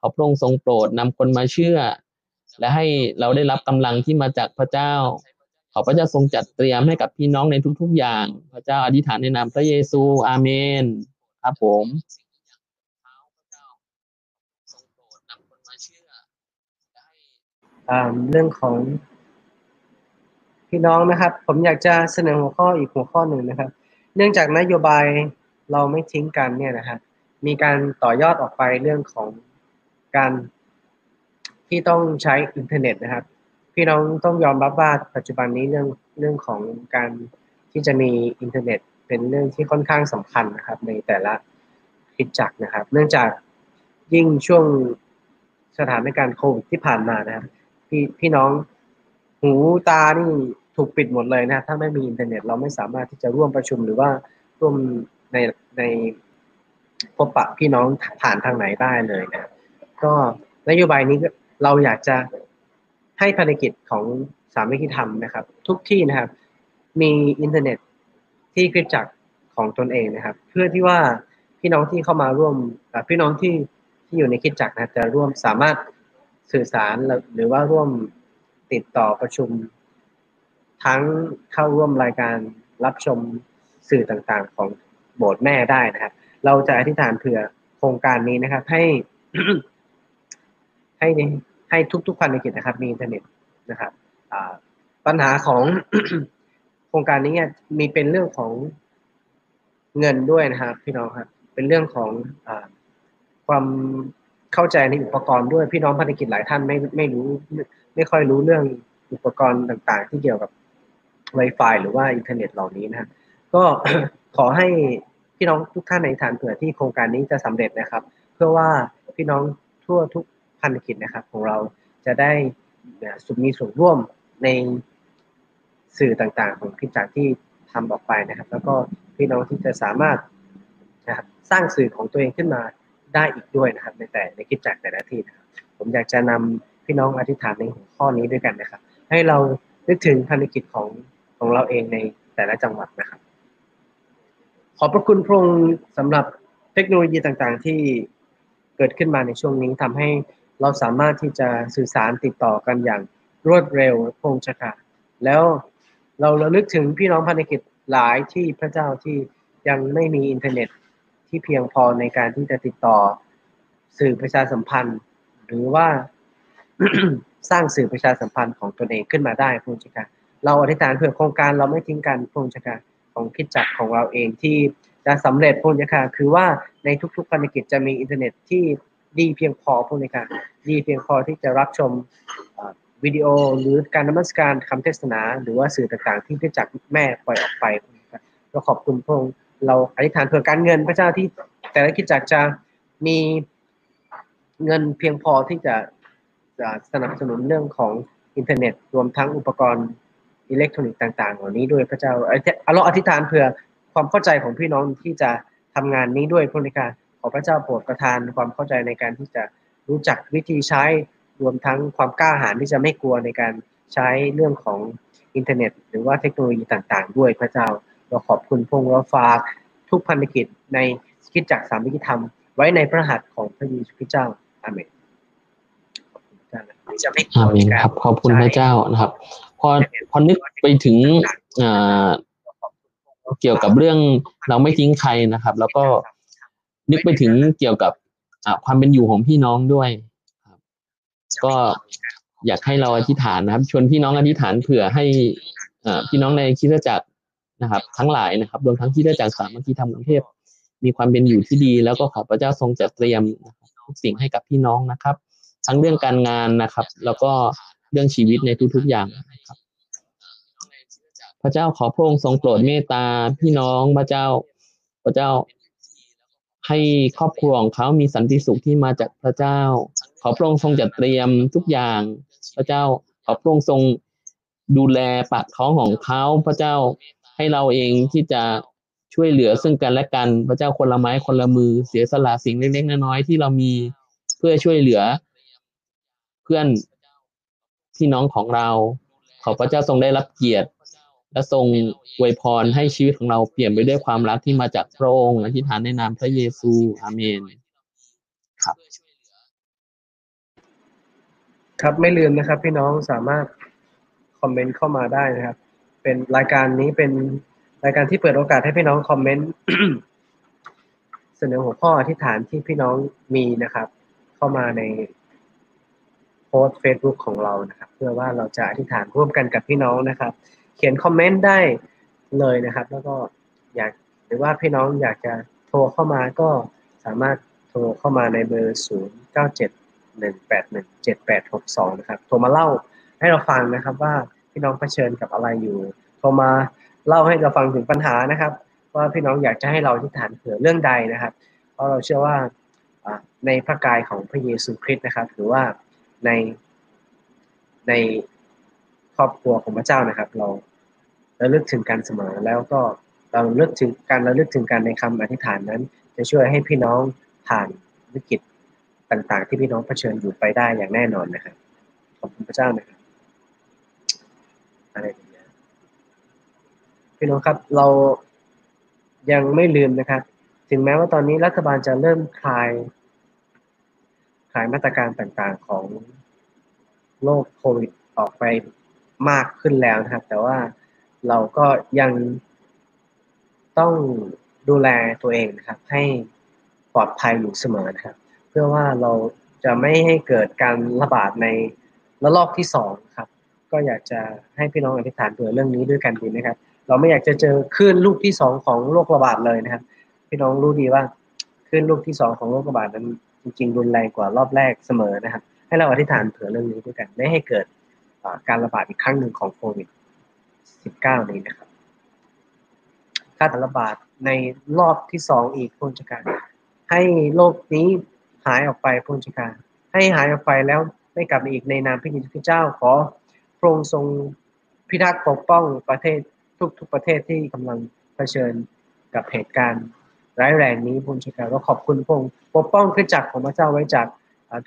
Speaker 2: ขอพระองค์ทรงโปรดนำคนมาเชื่อ และให้เราได้รับกำลังที่มาจากพระเจ้า ขอพระเจ้าทรงจัดเตรียมให้กับพี่น้องในทุก ๆ อย่าง พระเจ้าอธิษฐานในนามพระเยซู อาเมน ครับผม
Speaker 1: เรื่องของพี่น้องนะครับ ผมอยากจะเสนอหัวข้ออีกหัวข้อหนึ่งนะครับ เนื่องจากนโยบายเราไม่ทิ้งกันเนี่ยนะครับมีการต่อยอดออกไปเรื่องของการที่ต้องใช้อินเทอร์เน็ตนะครับ พี่น้องต้องยอมรับว่าปัจจุบันนี้เรื่องเรื่องของการที่จะมีอินเทอร์เน็ต เป็นเรื่องที่ค่อนข้างสำคัญนะครับ ในแต่ละคริสตจักรนะครับ เนื่องจากยิ่งช่วงสถานการณ์โควิดที่ผ่านมานะครับพี่พี่น้องหูตานี่ถูกปิดหมดเลยนะถ้าไม่มีอินเทอร์เน็ต เราไม่สามารถที่จะร่วมประชุมหรือว่าร่วมในในพบปะพี่น้องผ่านทางไหนได้เลยนะก็นโยบายนี้เราอยากจะ ให้ภารกิจของสามัคคีธรรมนะครับ ทุกที่นะครับ มีอินเทอร์เน็ตที่คริสตจักรของตนเองนะครับ เพื่อที่ว่าพี่น้องที่เข้ามาร่วมพี่น้องที่ที่อยู่ในคริสตจักรนะจะร่วมสามารถสื่อสารหรือว่าร่วมติดต่อประชุม ทั้งเข้าร่วมรายการรับชมสื่อต่างๆ ของโบสถ์แม่ได้นะครับ เราจะอธิษฐานเผื่อโครงการนี้นะครับ ให้ให้ ให้ทุกๆพันธกิจนะครับ มีอินเทอร์เน็ตนะครับปัญหาของโครงการนี้มีเป็นเรื่องของเงินด้วยนะครับ พี่น้องครับ เป็นเรื่องของอความเข้าใจในอุปกรณ์ด้วยพี่น้องพันธกิจหลายท่านไม่ไม่รู้ไม่ค่อยรู้เรื่องอุปกรณ์ต่างๆ ที่เกี่ยวกับ Wi-Fi หรือว่าอินเทอร์เน็ตเหล่านี้นะก็ขอให้พี่น้องทุกท่านในฐานเผื่อที่โครงการนี้จะสำเร็จนะครับ เพื่อว่าพี่น้องทั่วทุก พันธกิจนะครับ ของเราจะได้สุมีส่วนร่วมในสื่อต่างๆ ของพิจักที่ทำออกไปนะครับ แล้วก็พี่น้องที่จะสามารถนะครับสร้างสื่อของตัวเองขึ้นมาได้อีกด้วยนะครับ ในแต่ในคิดจักแต่ละที่นะครับ ผมอยากจะนำพี่น้องอธิษฐานในหัวข้อนี้ด้วยกันนะครับ ให้เรานึกถึงภารกิจของของเราเองในแต่ละจังหวัดนะครับ ขอบพระคุณพระองค์สำหรับเทคโนโลยีต่างๆ ที่เกิดขึ้นมาในช่วงนี้ทำให้ เราสามารถที่จะสื่อสารติดต่อกันอย่างรวดเร็วพระองค์เจ้าข้าแล้วเราระลึกถึงพี่น้องพันธกิจหลายที่พระเจ้าที่ยังไม่มีอินเทอร์เน็ตที่เพียงพอในการที่จะติดต่อสื่อประชาสัมพันธ์ หรือว่าสร้างสื่อประชาสัมพันธ์ของตนเองขึ้นมาได้พระองค์เจ้าข้าเราอธิษฐานเพื่อโครงการเราไม่ทิ้งกันพระองค์เจ้าข้าของคริสตจักรของเราเองที่จะสำเร็จพระองค์เจ้าข้าคือว่าในทุกๆภารกิจจะมีอินเทอร์เน็ตที่ ดีเพียงพอพวกนี้ค่ะ ดีเพียงพอที่จะรับชมวิดีโอหรือการนมัสการคำเทศนา หรือว่าสื่อต่างๆ ที่คริสตจักรแม่ปล่อยออกไปเราขอบคุณพระองค์เราอธิษฐานเพื่อการเงินพระเจ้าที่แต่ละคริสตจักรจะมีเงินเพียงพอที่จะสนับสนุนเรื่องของอินเทอร์เน็ต รวมทั้งอุปกรณ์อิเล็กทรอนิกส์ต่าง ๆ เหล่านี้ด้วยพระเจ้าเราอธิษฐานเพื่อความเข้าใจของพี่น้องที่จะทำงานนี้ด้วยพระนิการ ขอพระเจ้าโปรดประทานความเข้าใจในการที่จะรู้จักวิธีใช้รวมทั้งความกล้าหาญที่จะไม่กลัวในการใช้เรื่องของอินเทอร์เน็ต หรือว่าเทคโนโลยีต่าง ๆ ด้วยพระเจ้า เราขอบคุณพงศ์เราฝากทุกพันธกิจในคิดจักสามวิธีธรรม ไว้ในพระหัตถ์ของพระเยซูคริสต์เจ้าอาเมน
Speaker 2: จะไม่อาเมนครับ ขอบคุณพระเจ้านะครับ พอพอนึกไปถึงเกี่ยวกับเรื่องเราไม่ทิ้งใครนะครับ แล้วก็ นึกไปถึงเกี่ยวกับความเป็นอยู่ของพี่น้องด้วยครับ ก็อยากให้เราอธิษฐานนะครับ ชวนพี่น้องอธิษฐานเผื่อให้พี่น้องในคิดจักรนะครับ ทั้งหลายนะครับรวมทั้งที่ได้จากสามัคคีธรรมกรุงเทพมีความเป็นอยู่ที่ดี แล้วก็ขอพระเจ้าทรงจัดเตรียมทุกสิ่งให้กับพี่น้องนะครับ ทั้งเรื่องการงานนะครับ แล้วก็เรื่องชีวิตในทุก ๆอย่างนะครับ พระเจ้าขอพระองค์ทรงโปรดเมตตาพี่น้องพระเจ้าพระเจ้า ให้ครอบครัวของเขามีสันติสุขที่มาจากพระเจ้า ขอพระองค์ทรงจัดเตรียมทุกอย่าง พระเจ้าขอพระองค์ทรงดูแลปากท้องของเขาพระเจ้าให้เราเองที่จะช่วยเหลือซึ่งกันและกัน พระเจ้าคนละไม้คนละมือเสียสละสิ่งเล็กๆน้อยๆที่เรามีเพื่อช่วยเหลือ เพื่อนพี่น้องของเรา ขอพระเจ้าทรงได้รับเกียรติ และทรงอวยพรให้ชีวิตของเราเปลี่ยนไปด้วยความรักที่มาจากพระองค์อธิษฐานในนามพระเยซูอาเมนครับ
Speaker 1: ครับไม่ลืมนะครับ พี่น้องสามารถคอมเมนต์เข้ามาได้นะครับ เป็นรายการนี้เป็นรายการที่เปิดโอกาสให้พี่น้องคอมเมนต์เสนอหัวข้ออธิษฐานที่พี่น้องมีนะครับ เข้ามาในโพสต์เฟซบุ๊กของเรานะครับ เพื่อว่าเราจะอธิษฐานร่วมกันกับพี่น้องนะครับ เขียนคอมเมนต์ได้เลยนะครับ แล้วก็อยากหรือว่าพี่น้องอยากจะโทรเข้ามาก็สามารถโทรเข้ามาในเบอร์ 0 9 7 1 8 1 7 8 6 2 นะครับ โทรมาเล่าให้เราฟังนะครับว่าพี่น้องเผชิญกับอะไรอยู่ โทรมาเล่าให้เราฟังถึงปัญหานะครับ ว่าพี่น้องอยากจะให้เราอธิษฐานเผื่อเรื่องใดนะครับ เพราะเราเชื่อว่าในพระกายของพระเยซูคริสต์นะครับ หรือว่าในในครอบครัวของพระเจ้านะครับ เรา ระลึกถึงกันเสมอแล้วก็เราเลือกถึงการระลึกถึงการในคำอธิษฐานนั้น จะช่วยให้พี่น้องผ่านวิกฤตต่างๆ ที่พี่น้องเผชิญอยู่ไปได้อย่างแน่นอนนะครับขอบคุณพระเจ้านะครับอะไรอย่างเงี้ยพี่น้องครับเรายังไม่ลืมนะครับ ถึงแม้ว่าตอนนี้รัฐบาลจะเริ่มคลายคลายมาตรการต่างๆของโรคโควิดออกไปมากขึ้นแล้วนะครับ แต่ว่า เราก็ยังต้องดูแลตัวเองนะครับ ให้ปลอดภัยอยู่เสมอนะครับ เพื่อว่าเราจะไม่ให้เกิดการระบาดในระลอกที่สองครับ ก็อยากจะให้พี่น้องอธิษฐานเผื่อเรื่องนี้ด้วยกันดีนะครับ เราไม่อยากจะเจอคลื่นลูกที่สองของโรคระบาดเลยนะครับ พี่น้องรู้ดีว่าคลื่นลูกที่สองของโรคระบาดนั้นจริงๆรุนแรงกว่ารอบแรกเสมอนะครับ ให้เราอธิษฐานเผื่อเรื่องนี้ด้วยกัน ไม่ให้เกิดการระบาดอีกครั้งหนึ่งของโควิด -19 นี้นะครับ การระบาดในรอบที่สองอีกพ้นจกการให้โรคนี้หายออกไปพ้นจกการให้หายออกไปแล้วไม่กลับมาอีกในนามพระเยซูเจ้าขอพระองค์ทรงพิทักษ์ปกป้องประเทศทุกๆประเทศที่กำลังเผชิญกับเหตุการณ์ร้ายแรงนี้พุทธเจ้าก็ขอบคุณพระองค์ปกป้องขึ้นจากของพระเจ้าไว้จาก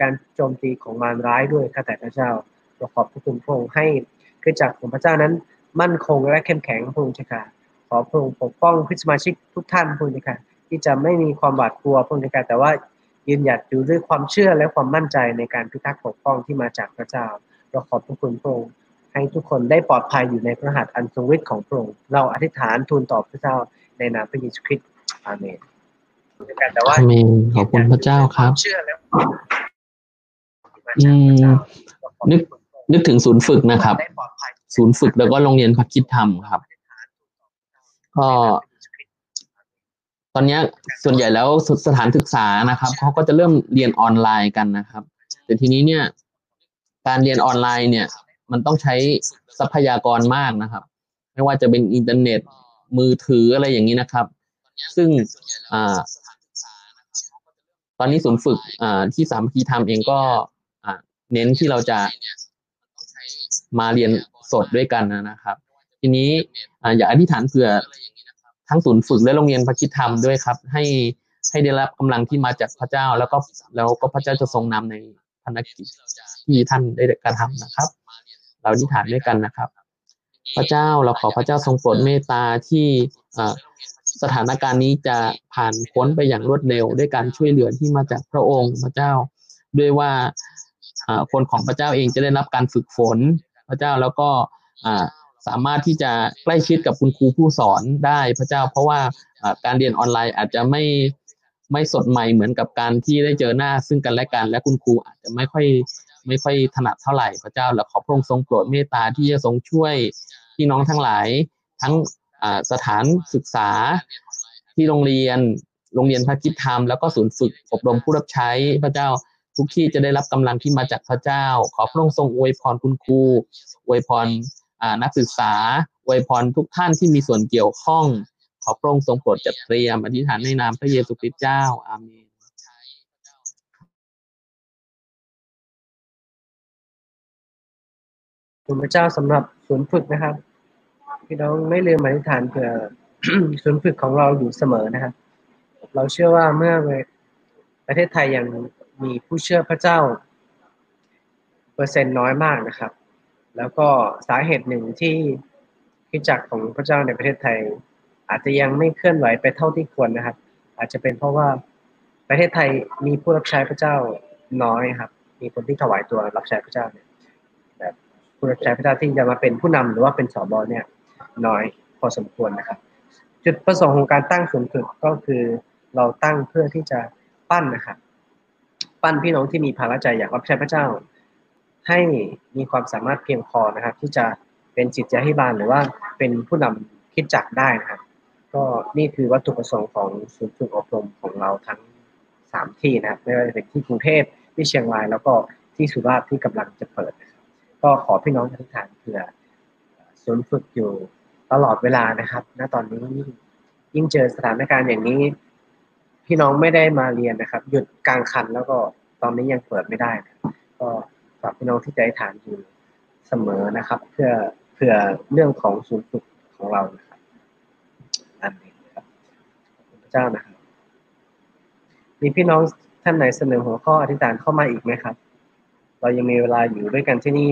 Speaker 1: การโจมตีของมารร้ายด้วยข้าแต่พระเจ้าเราขอบพระคุณพระองค์ให้ขึ้นจากของพระเจ้านั้น มั่นคงและเข้มแข็งพระองค์เจ้าขอพระองค์ปกป้องพิสมาชิกทุกท่านพระองค์เจ้าที่จะไม่มีความหวาดกลัวพระองค์เจ้าแต่ว่ายืนหยัดอยู่ด้วยความเชื่อและความมั่นใจในการพิทักษ์ปกป้องที่มาจากพระเจ้า เราขอบพระคุณพระองค์ให้ทุกคนได้ปลอดภัยอยู่ในพระหัตถ์อันทรงฤทธิ์ของพระองค์เราอธิษฐานทูลต่อพระเจ้าในนามพระเยซูคริสต์อาเมนแต่ว่า
Speaker 2: อาเมนขอบคุณพระเจ้าครับ
Speaker 1: เชื่อแล้ว
Speaker 2: อืมนึกนึกถึงศูนย์ฝึกนะครับ ศูนย์ฝึกแล้วก็โรงเรียนพักคิดธรรมครับ ก็ตอนนี้ส่วนใหญ่แล้วสถานศึกษานะครับเขาก็จะเริ่มเรียนออนไลน์กันนะครับ แต่ทีนี้เนี่ย การเรียนออนไลน์เนี่ย มันต้องใช้ทรัพยากรมากนะครับ ไม่ว่าจะเป็นอินเทอร์เน็ตมือถืออะไรอย่างนี้นะครับ ซึ่งอ่าตอนนี้ศูนย์ฝึกอ่าที่สามคีทำเองก็อ่าเน้นที่เราจะ มาเรียนสดด้วยกันนะครับ ทีนี้อยากอธิษฐานเผื่อทั้งศูนย์ฝึกและโรงเรียนพระคิดธรรมด้วยครับ ให้ให้ได้รับกำลังที่มาจากพระเจ้า แล้วก็แล้วก็พระเจ้าจะทรงนำในภารกิจที่ท่านได้กระทำนะครับ เราอธิษฐานด้วยกันนะครับ พระเจ้าเราขอพระเจ้าทรงโปรดเมตตาที่สถานการณ์นี้จะผ่านพ้นไปอย่างรวดเร็ว ด้วยการช่วยเหลือที่มาจากพระองค์พระเจ้า ด้วยว่าคนของพระเจ้าเองจะได้รับการฝึกฝน พระเจ้าแล้วก็สามารถที่จะใกล้ชิดกับคุณครูผู้สอนได้พระเจ้า เพราะว่าการเรียนออนไลน์อาจจะไม่ไม่สดใหม่เหมือนกับการที่ได้เจอหน้าซึ่งกันและกัน และคุณครูอาจจะไม่ค่อยไม่ค่อยถนัดเท่าไหร่พระเจ้า แล้วขอพระองค์ทรงโปรดเมตตาที่จะทรงช่วยพี่น้องทั้งหลาย ทั้งสถานศึกษาที่โรงเรียน โรงเรียนพระคิดธรรมแล้วก็ศูนย์ฝึกอบรมผู้รับใช้พระเจ้า ทุกที่จะได้รับกำลังที่มาจากพระเจ้า ขอพระองค์ทรงอวยพรคุณครูอวยพรนักศึกษาอวยพรทุกท่านที่มีส่วนเกี่ยวข้อง ขอพระองค์ทรงโปรดจัดเตรียมอธิษฐานในนามพระเยซูคริสต์เจ้าอาเมน
Speaker 1: คุณพระเจ้าสำหรับศูนย์ฝึกนะครับพี่น้องไม่ลืมอธิษฐานเผื่อศูนย์ฝึกของเราอยู่เสมอนะครับ เราเชื่อว่าเมื่อประเทศไทยยัง มีผู้เชื่อพระเจ้า เปอร์เซ็นต์น้อยมากนะครับ แล้วก็สาเหตุหนึ่งที่คิดจักของพระเจ้าในประเทศไทย อาจจะยังไม่เคลื่อนไหวไปเท่าที่ควรนะครับ อาจจะเป็นเพราะว่าประเทศไทยมีผู้รับใช้พระเจ้าน้อยครับ มีคนที่ถวายตัวรับใช้พระเจ้าเนี่ยแบบผู้รับใช้พระเจ้าที่จะมาเป็นผู้นำหรือว่าเป็นสอบอเนี่ยน้อยพอสมควรนะครับ จุดประสงค์ของการตั้งศูนย์ฝึกก็คือเราตั้งเพื่อที่จะปั้นนะครับ ปั้นพี่น้องที่มีภาระใจอยากรับใช้พระเจ้า ให้มีความสามารถเพียงพอนะครับ ที่จะเป็นจิตใจให้บาลหรือว่าเป็นผู้นำคิดจักได้นะครับ ก็นี่คือวัตถุประสงค์ของศูนย์ฝึกอบรมของเราทั้งสามที่นะครับไม่ว่าจะเป็นที่กรุงเทพที่เชียงราย แล้วก็ที่สุราษฎร์ที่กำลังจะเปิดนะครับก็ขอพี่น้องทุกท่านเผื่อศูนย์ฝึกอยู่ตลอดเวลานะครับ ณตอนนี้ยิ่งเจอสถานการณ์อย่างนี้ พี่น้องไม่ได้มาเรียนนะครับ หยุดกลางคันแล้วก็ตอนนี้ยังเปิดไม่ได้นะก็ฝากพี่น้องที่ใจฐานอยู่เสมอนะครับ เพื่อเพื่อเรื่องของศูนย์ฝึกของเรานะครับอันนี้ครับพระเจ้านะครับมีพี่น้องท่านไหนเสนอหัวข้ออธิษฐานเข้ามาอีกไหมครับ เรายังมีเวลาอยู่ด้วยกันที่นี่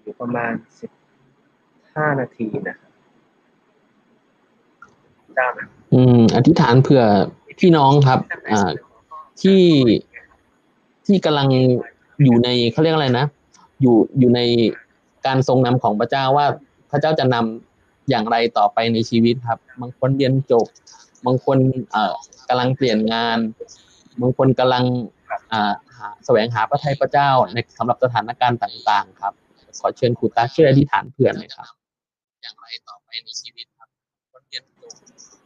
Speaker 1: อยู่ประมาณสิบห้านาทีนะครับเจ้านะ
Speaker 2: อธิษฐานเผื่อพี่น้องครับ อ่าที่ที่กำลังอยู่ในเขาเรียกอะไรนะ อยู่อยู่ในการทรงนำของพระเจ้าว่าพระเจ้าจะนำอย่างไรต่อไปในชีวิตครับ บางคนเรียนจบ บางคนเอ่อกำลังเปลี่ยนงาน บางคนกำลังอ่าแสวงหาพระทัยพระเจ้าในสำหรับสถานการณ์ต่าง ๆ ครับ ขอเชิญครูตาช่วยอธิษฐานเผื่อหน่อยครับ อย่างไรต่อไปในชีวิตครับคนเรียนจบ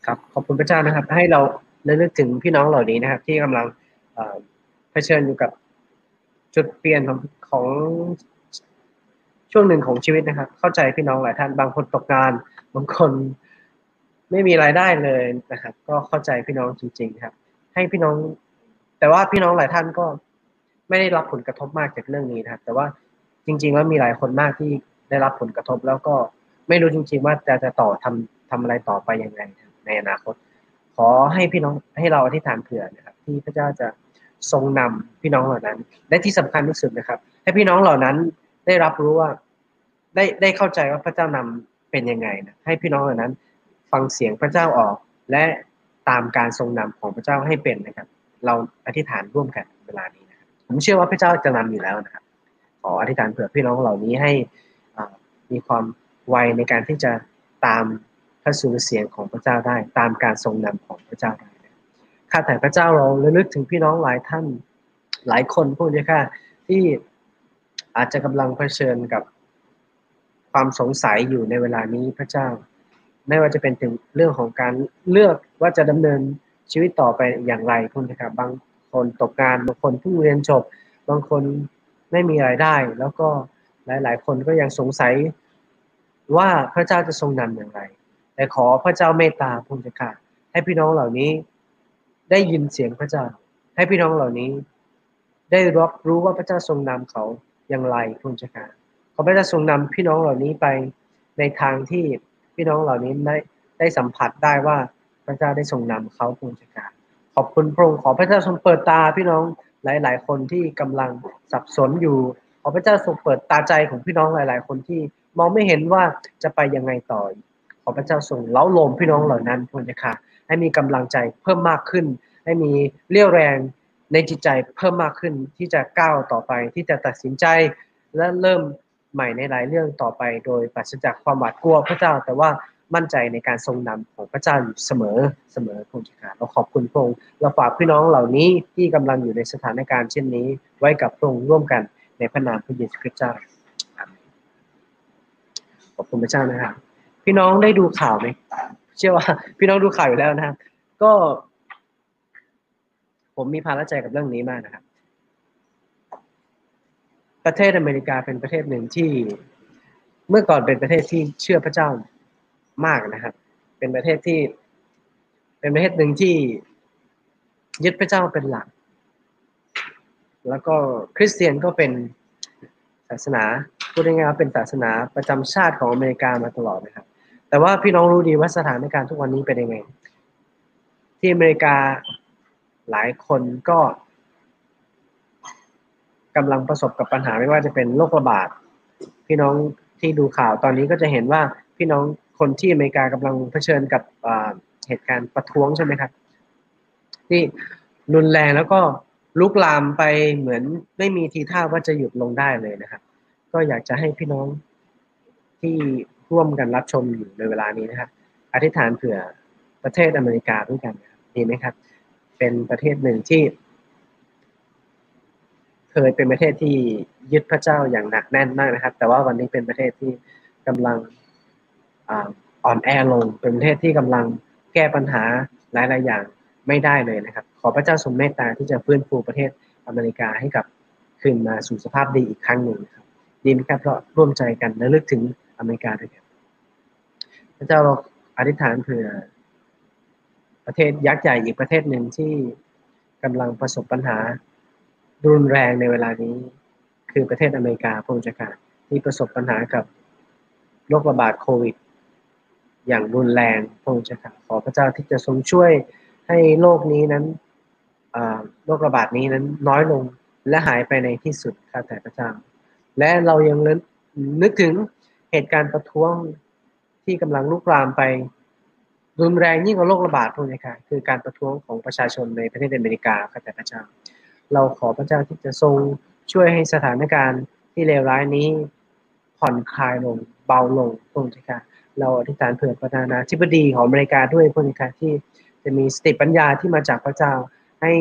Speaker 1: ครับขอบคุณพระเจ้านะครับ ให้เราระลึกถึงพี่น้องเหล่านี้นะครับ ที่กำลังเผชิญอยู่กับจุดเปลี่ยนของของช่วงหนึ่งของชีวิตนะครับ เข้าใจพี่น้องหลายท่านบางคนตกงานบางคนไม่มีรายได้เลยนะครับ ก็เข้าใจพี่น้องจริงๆครับ ให้พี่น้อง แต่ว่าพี่น้องหลายท่านก็ไม่ได้รับผลกระทบมากจากเรื่องนี้นะครับ แต่ว่าจริง ๆ แล้วมีหลายคนมากที่ได้รับผลกระทบแล้วก็ไม่รู้จริง ๆ ว่าจะจะต่อทำทำอะไรต่อไปยังไงนะครับ ในอนาคต ขอให้พี่น้องให้เราอธิษฐานเผื่อนะครับ ที่พระเจ้าจะทรงนำพี่น้องเหล่านั้น และที่สำคัญที่สุดนะครับ ให้พี่น้องเหล่านั้นได้รับรู้ว่าได้ได้เข้าใจว่าพระเจ้านำเป็นยังไงนะให้พี่น้องเหล่านั้น ฟังเสียงพระเจ้าออก และตามการทรงนำของพระเจ้าให้เป็นนะครับ เราอธิษฐานร่วมกันเวลานี้นะครับผมเชื่อว่าพระเจ้าจะนำอยู่แล้วนะครับ ขออธิษฐานเผื่อพี่น้องเหล่านี้ให้มีความไวในการที่จะตาม พระสุรเสียงของพระเจ้าได้ ตามการทรงนำของพระเจ้าได้ข้าแต่พระเจ้าเราระลึกถึงพี่น้องหลายท่านหลายคนพวกนี้ค่ะที่อาจจะกำลังเผชิญกับความสงสัยอยู่ในเวลานี้พระเจ้า ไม่ว่าจะเป็นถึงเรื่องของการเลือกว่าจะดำเนินชีวิตต่อไปอย่างไรคุณนะครับบางคนตกงานบางคนเพิ่งเรียนจบบางคนไม่มีรายได้ แล้วก็หลาย ๆ คนก็ยังสงสัยว่าพระเจ้าจะทรงนำอย่างไร แต่ขอพระเจ้าเมตตาพุทธค่ะให้พี่น้องเหล่านี้ ได้ยินเสียงพระเจ้า ให้พี่น้องเหล่านี้ ได้รับรู้ว่าพระเจ้าทรงนำเขาอย่างไรพุทธค่ะขอพระเจ้าทรงนำพี่น้องเหล่านี้ไปในทางที่พี่น้องเหล่านี้ได้ได้สัมผัสได้ว่าพระเจ้าได้ทรงนำเขาพุทธค่ะขอบคุณพระองค์ขอพระเจ้าทรงเปิดตาพี่น้องหลาย ๆ คนที่กำลังสับสนอยู่ ขอพระเจ้าทรงเปิดตาใจของพี่น้องหลาย ๆ คนที่มองไม่เห็นว่าจะไปยังไงต่อ อพระเจ้าทรงเล้าโลมพี่น้องเหล่านั้นพุทธค่ะให้มีกำลังใจเพิ่มมากขึ้น ให้มีเรี่ยวแรงในจิตใจเพิ่มมากขึ้นที่จะก้าวต่อไปที่จะตัดสินใจและเริ่มใหม่ในหลายเรื่องต่อไป โดยปราศจากความหวาดกลัวพระเจ้าแต่ว่ามั่นใจในการทรงนำของพระเจ้าอยู่เสมอเสมอพุทธค่ะเราขอบคุณพระองค์เราฝากพี่น้องเหล่านี้ที่กำลังอยู่ในสถานการณ์เช่นนี้ ไว้กับพระองค์ร่วมกันในพระนามพระเยซูคริสต์เจ้าขอบคุณพระเจ้านะครับ พี่น้องได้ดูข่าวไหมเชื่อว่า พี่น้องดูข่าวอยู่แล้วนะครับก็ ผมมีภาระใจกับเรื่องนี้มากนะครับ ประเทศอเมริกาเป็นประเทศหนึ่งที่ เมื่อก่อนเป็นประเทศที่เชื่อพระเจ้ามากนะครับ เป็นประเทศที่ เป็นประเทศหนึ่งที่ยึดพระเจ้าเป็นหลัก แล้วก็คริสเตียนก็เป็นศาสนาพูดง่ายๆเป็นศาสนาประจำชาติของอเมริกามาตลอดนะครับ แต่ว่าพี่น้องรู้ดีว่าสถานการณ์ทุกวันนี้เป็นยังไง ที่อเมริกาหลายคนก็กำลังประสบกับปัญหาไม่ว่าจะเป็นโรคระบาด พี่น้องที่ดูข่าวตอนนี้ก็จะเห็นว่าพี่น้องคนที่อเมริกากำลังเผชิญกับเหตุการณ์ประท้วงใช่ไหมครับ ที่รุนแรงแล้วก็ลุกลามไปเหมือนไม่มีทีท่าว่าจะหยุดลงได้เลยนะครับ ก็อยากจะให้พี่น้องที่ ร่วมกันรับชมอยู่ในเวลานี้นะครับ อธิษฐานเผื่อประเทศอเมริกาด้วยกันดีไหมครับ เป็นประเทศหนึ่งที่ เคยเป็นประเทศที่ยึดพระเจ้าอย่างหนักแน่นมากนะครับ แต่ว่าวันนี้เป็นประเทศที่กำลังอ่อนแอลง เป็นประเทศที่กำลังแก้ปัญหาหลายๆอย่างไม่ได้เลยนะครับ ขอพระเจ้าทรงเมตตาที่จะฟื้นฟูประเทศอเมริกาให้กับคืนมาสู่สภาพดีอีกครั้งหนึ่งครับดีไหมครับเพราะร่วมใจกันและลึกถึงอเมริกาด้วยกัน พระเจ้าเราอธิษฐานเผื่อ ประเทศยักษ์ใหญ่อีกประเทศหนึ่งที่กำลังประสบปัญหารุนแรงในเวลานี้ คือประเทศอเมริกาพระองค์จักรที่ประสบปัญหากับโรคระบาดโควิด อย่างรุนแรงพระองค์จักรขอพระเจ้าที่จะทรงช่วยให้โรคนี้นั้นโรคระบาดนี้นั้นน้อยลงและหายไปในที่สุดข้าแต่พระเจ้าและเรายังนึกถึงเหตุการณ์ประท้วง ที่กำลังลุกลามไปรุนแรงยิ่งกว่าโรคระบาดพวกนี้ค่ะคือการประท้วงของประชาชนในประเทศอเมริกาข้าแต่พระเจ้า เราขอพระเจ้าที่จะทรงช่วยให้สถานการณ์ที่เลวร้ายนี้ผ่อนคลายลงเบาลงพวกนี้ค่ะเราอธิษฐานเผื่อประธานาธิบดีของอเมริกาด้วยพวกนี้ค่ะที่จะมีสติปัญญาที่มาจากพระเจ้าให้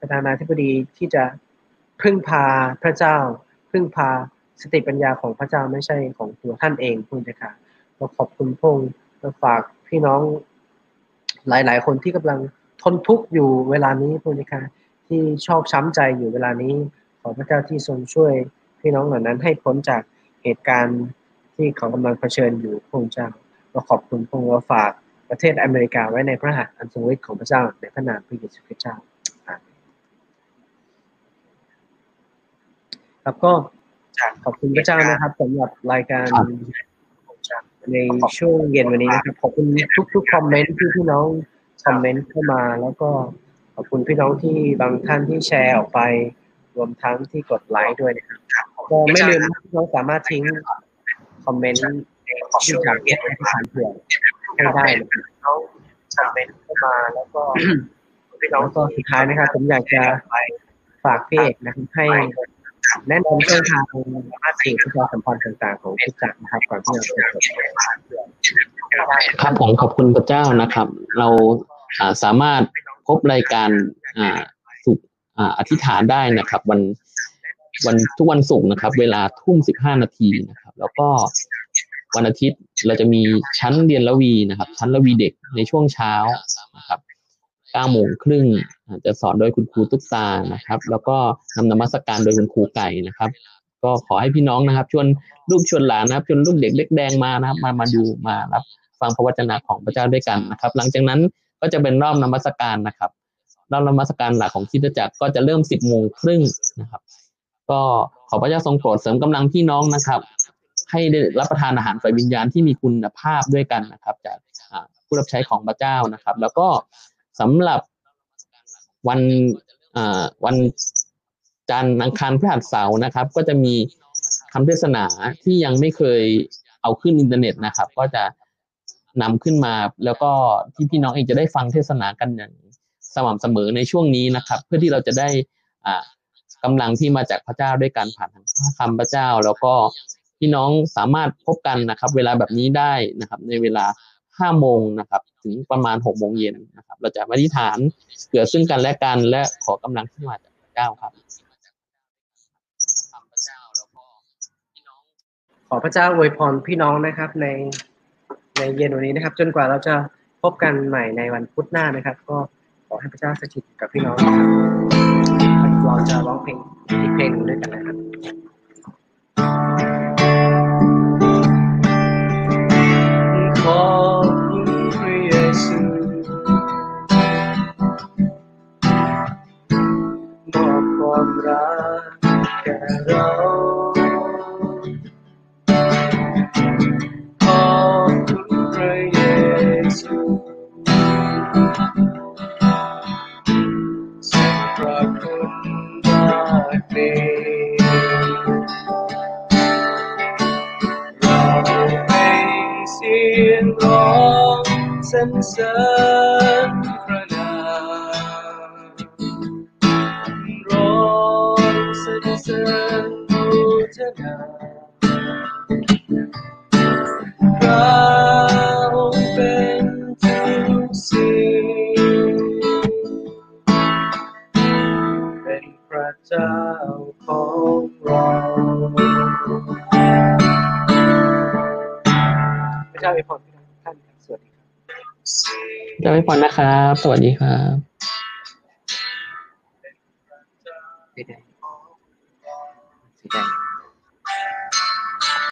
Speaker 1: ประธานาธิบดีที่จะพึ่งพาพระเจ้า พึ่งพาสติปัญญาของพระเจ้าไม่ใช่ของตัวท่านเองคุณจะค่ะ เราขอบคุณพงศ์เราฝากพี่น้องหลาย ๆ คนที่กำลังทนทุกข์อยู่เวลานี้พุทธคะที่ชอบช้ำใจอยู่เวลานี้ ขอพระเจ้าที่ทรงช่วยพี่น้องเหล่านั้นให้พ้นจากเหตุการณ์ที่เขากำลังเผชิญอยู่พระเจ้าเราขอบคุณพงศ์เราฝากประเทศอเมริกาไว้ในพระหัตถ์อันทรงฤทธิ์ของพระเจ้าในพระนามพระเยซูคริสต์เจ้าครับก็ขอบคุณพระเจ้านะครับสำหรับรายการ ในช่วงเย็นวันนี้นะครับขอบคุณทุกๆคอมเมนต์ที่พี่น้องคอมเมนต์เข้ามา แล้วก็ขอบคุณพี่น้องที่บางท่านที่แชร์ออกไป รวมทั้งที่กดไลค์ด้วยนะครับก็ไม่ลืมพี่น้องสามารถทิ้งคอมเมนต์ที่จากเอสให้ผ่านเผื่อให้ได้น้องคอมเมนต์เข้ามาแล้วก็พี่น้องก็สุดท้ายนะครับผมอยากจะฝากพี่เอกนะครับให้ แนะนำเส้นทางสื่อประชาสัมพันธ์ต่างๆ ของทุกจักนะครับก่อนที่เราจะจบ
Speaker 2: ครับผมขอบคุณพระเจ้านะครับ เราสามารถพบรายการสุขอธิษฐานได้นะครับ วันวันทุกวันศุกร์นะครับ เวลาทุ่มสิบห้านาทีนะครับ แล้วก็วันอาทิตย์เราจะมีชั้นเรียนละวีนะครับ ชั้นละวีเด็กในช่วงเช้านะครับ เก้าโมงครึ่งจะสอนโดยคุณครูตุ๊กตานะครับ แล้วก็นำนมัสการโดยคุณครูไก่นะครับ ก็ขอให้พี่น้องนะครับ ชวนลูกชวนหลานนะครับชวนลูกเด็กเล็กแดงมานะครับ มามาดูมารับฟังพระวจนะของพระเจ้าด้วยกันนะครับ หลังจากนั้นก็จะเป็นรอบนมัสการนะครับรอบนมัสการหลักของคริสตจักรก็จะเริ่มสิบโมงครึ่งนะครับ ก็ขอพระเจ้าทรงโปรดเสริมกำลังพี่น้องนะครับ ให้ได้รับประทานอาหารฝ่ายวิญญาณที่มีคุณภาพด้วยกันนะครับ จากผู้รับใช้ของพระเจ้านะครับ แล้วก็ สำหรับวันวันจันทร์อังคารพฤหัสเสาร์นะครับ ก็จะมีคำเทศนาที่ยังไม่เคยเอาขึ้นอินเทอร์เน็ตนะครับ ก็จะนำขึ้นมาแล้วก็ที่พี่น้องเองจะได้ฟังเทศนากันอย่างสม่ำเสมอในช่วงนี้นะครับ เพื่อที่เราจะได้อ่ากำลังที่มาจากพระเจ้าด้วยการผ่านทางพระคำพระเจ้า แล้วก็พี่น้องสามารถพบกันนะครับ เวลาแบบนี้ได้นะครับ ในเวลา ห้าโมงนะครับ ถึงประมาณหกโมงเย็นนะครับ เราจะอธิษฐานเกิอซึ่งกันและกันและขอกำลังขึ้นมาจากพระเจ้าครับ
Speaker 1: ขอพระเจ้าอวยพรพี่น้องนะครับ ในในเย็นวันนี้นะครับ จนกว่าเราจะ
Speaker 3: พบกันใหม่ในวันพุธหน้านะครับ ก็ขอให้พระเจ้าสถิตกับพี่น้องนะครับเราจะร้องเพลงอีกเพลงหนึ่งด้วยกันนะครับ and sun. พี่พรนะครับ สวัสดีครับ